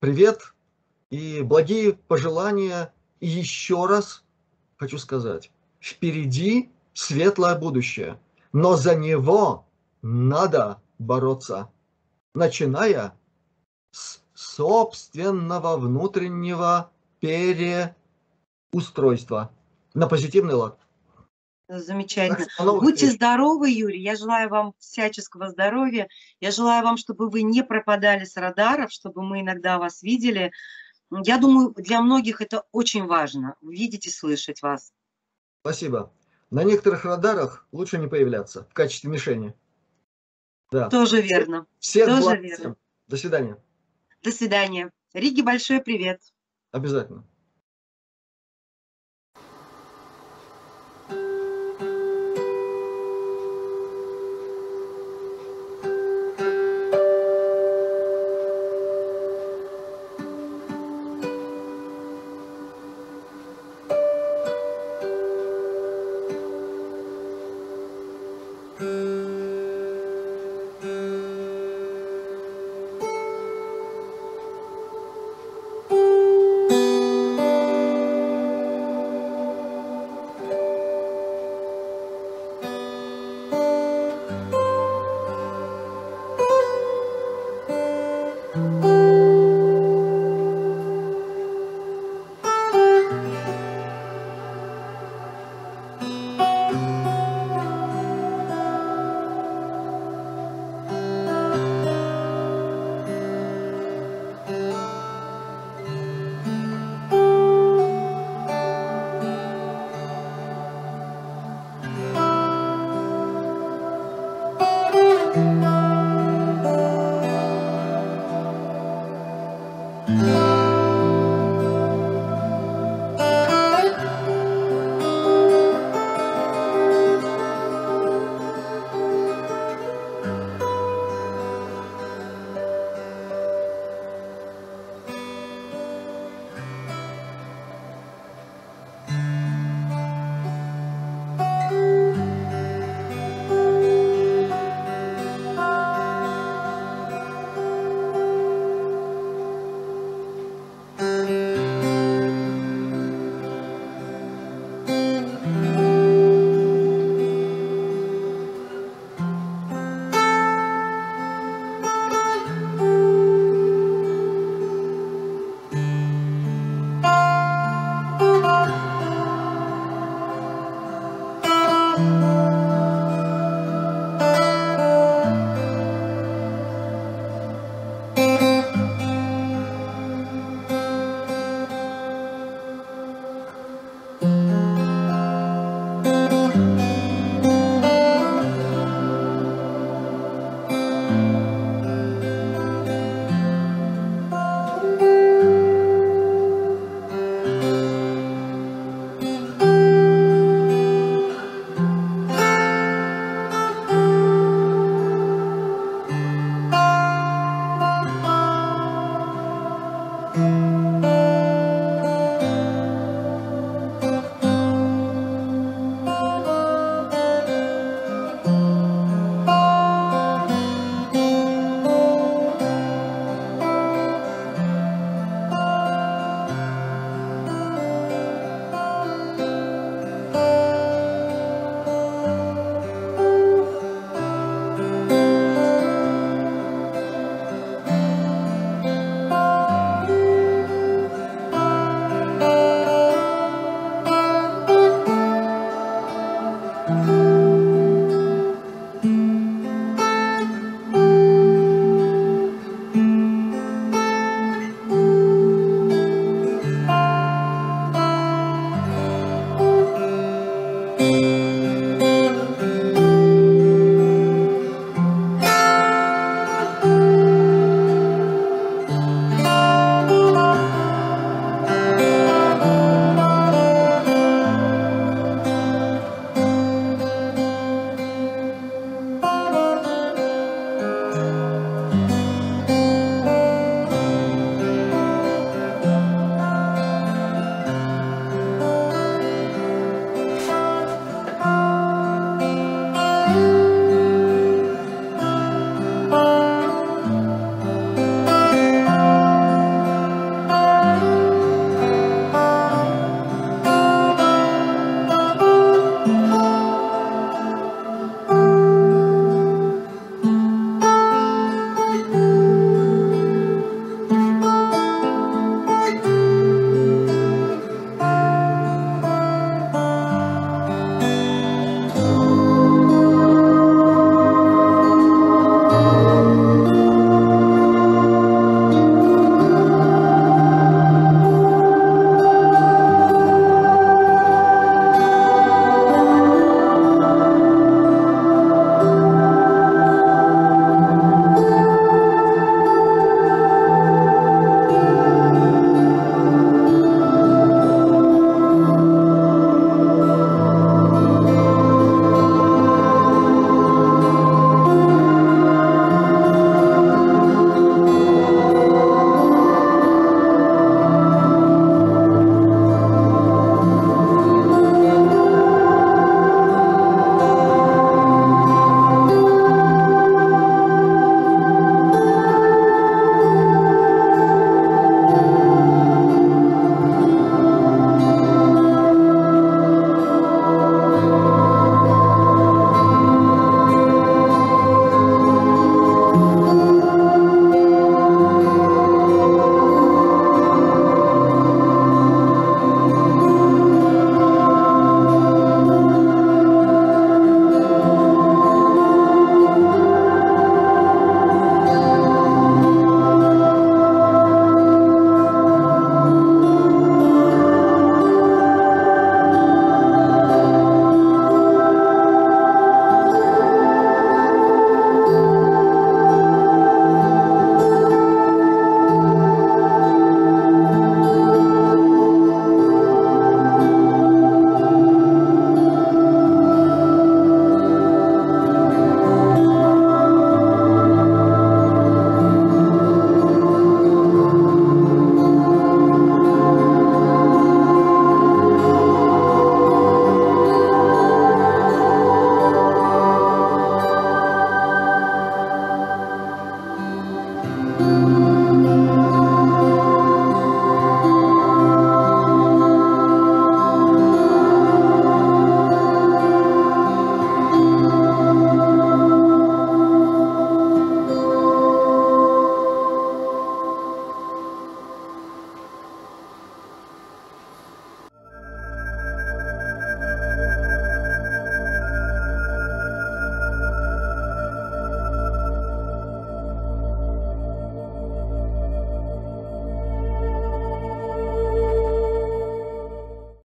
привет и благие пожелания. И еще раз хочу сказать, впереди светлое будущее, но за него надо бороться, начиная с собственного внутреннего переустройства на позитивный лад. Замечательно. Будьте здоровы, Юрий. Я желаю вам всяческого здоровья. Я желаю вам, чтобы вы не пропадали с радаров, чтобы мы иногда вас видели. Я думаю, для многих это очень важно, видеть и слышать вас. Спасибо. На некоторых радарах лучше не появляться в качестве мишени. Да. Тоже верно. Всех Тоже верно. До свидания. До свидания. Риге большой привет. Обязательно.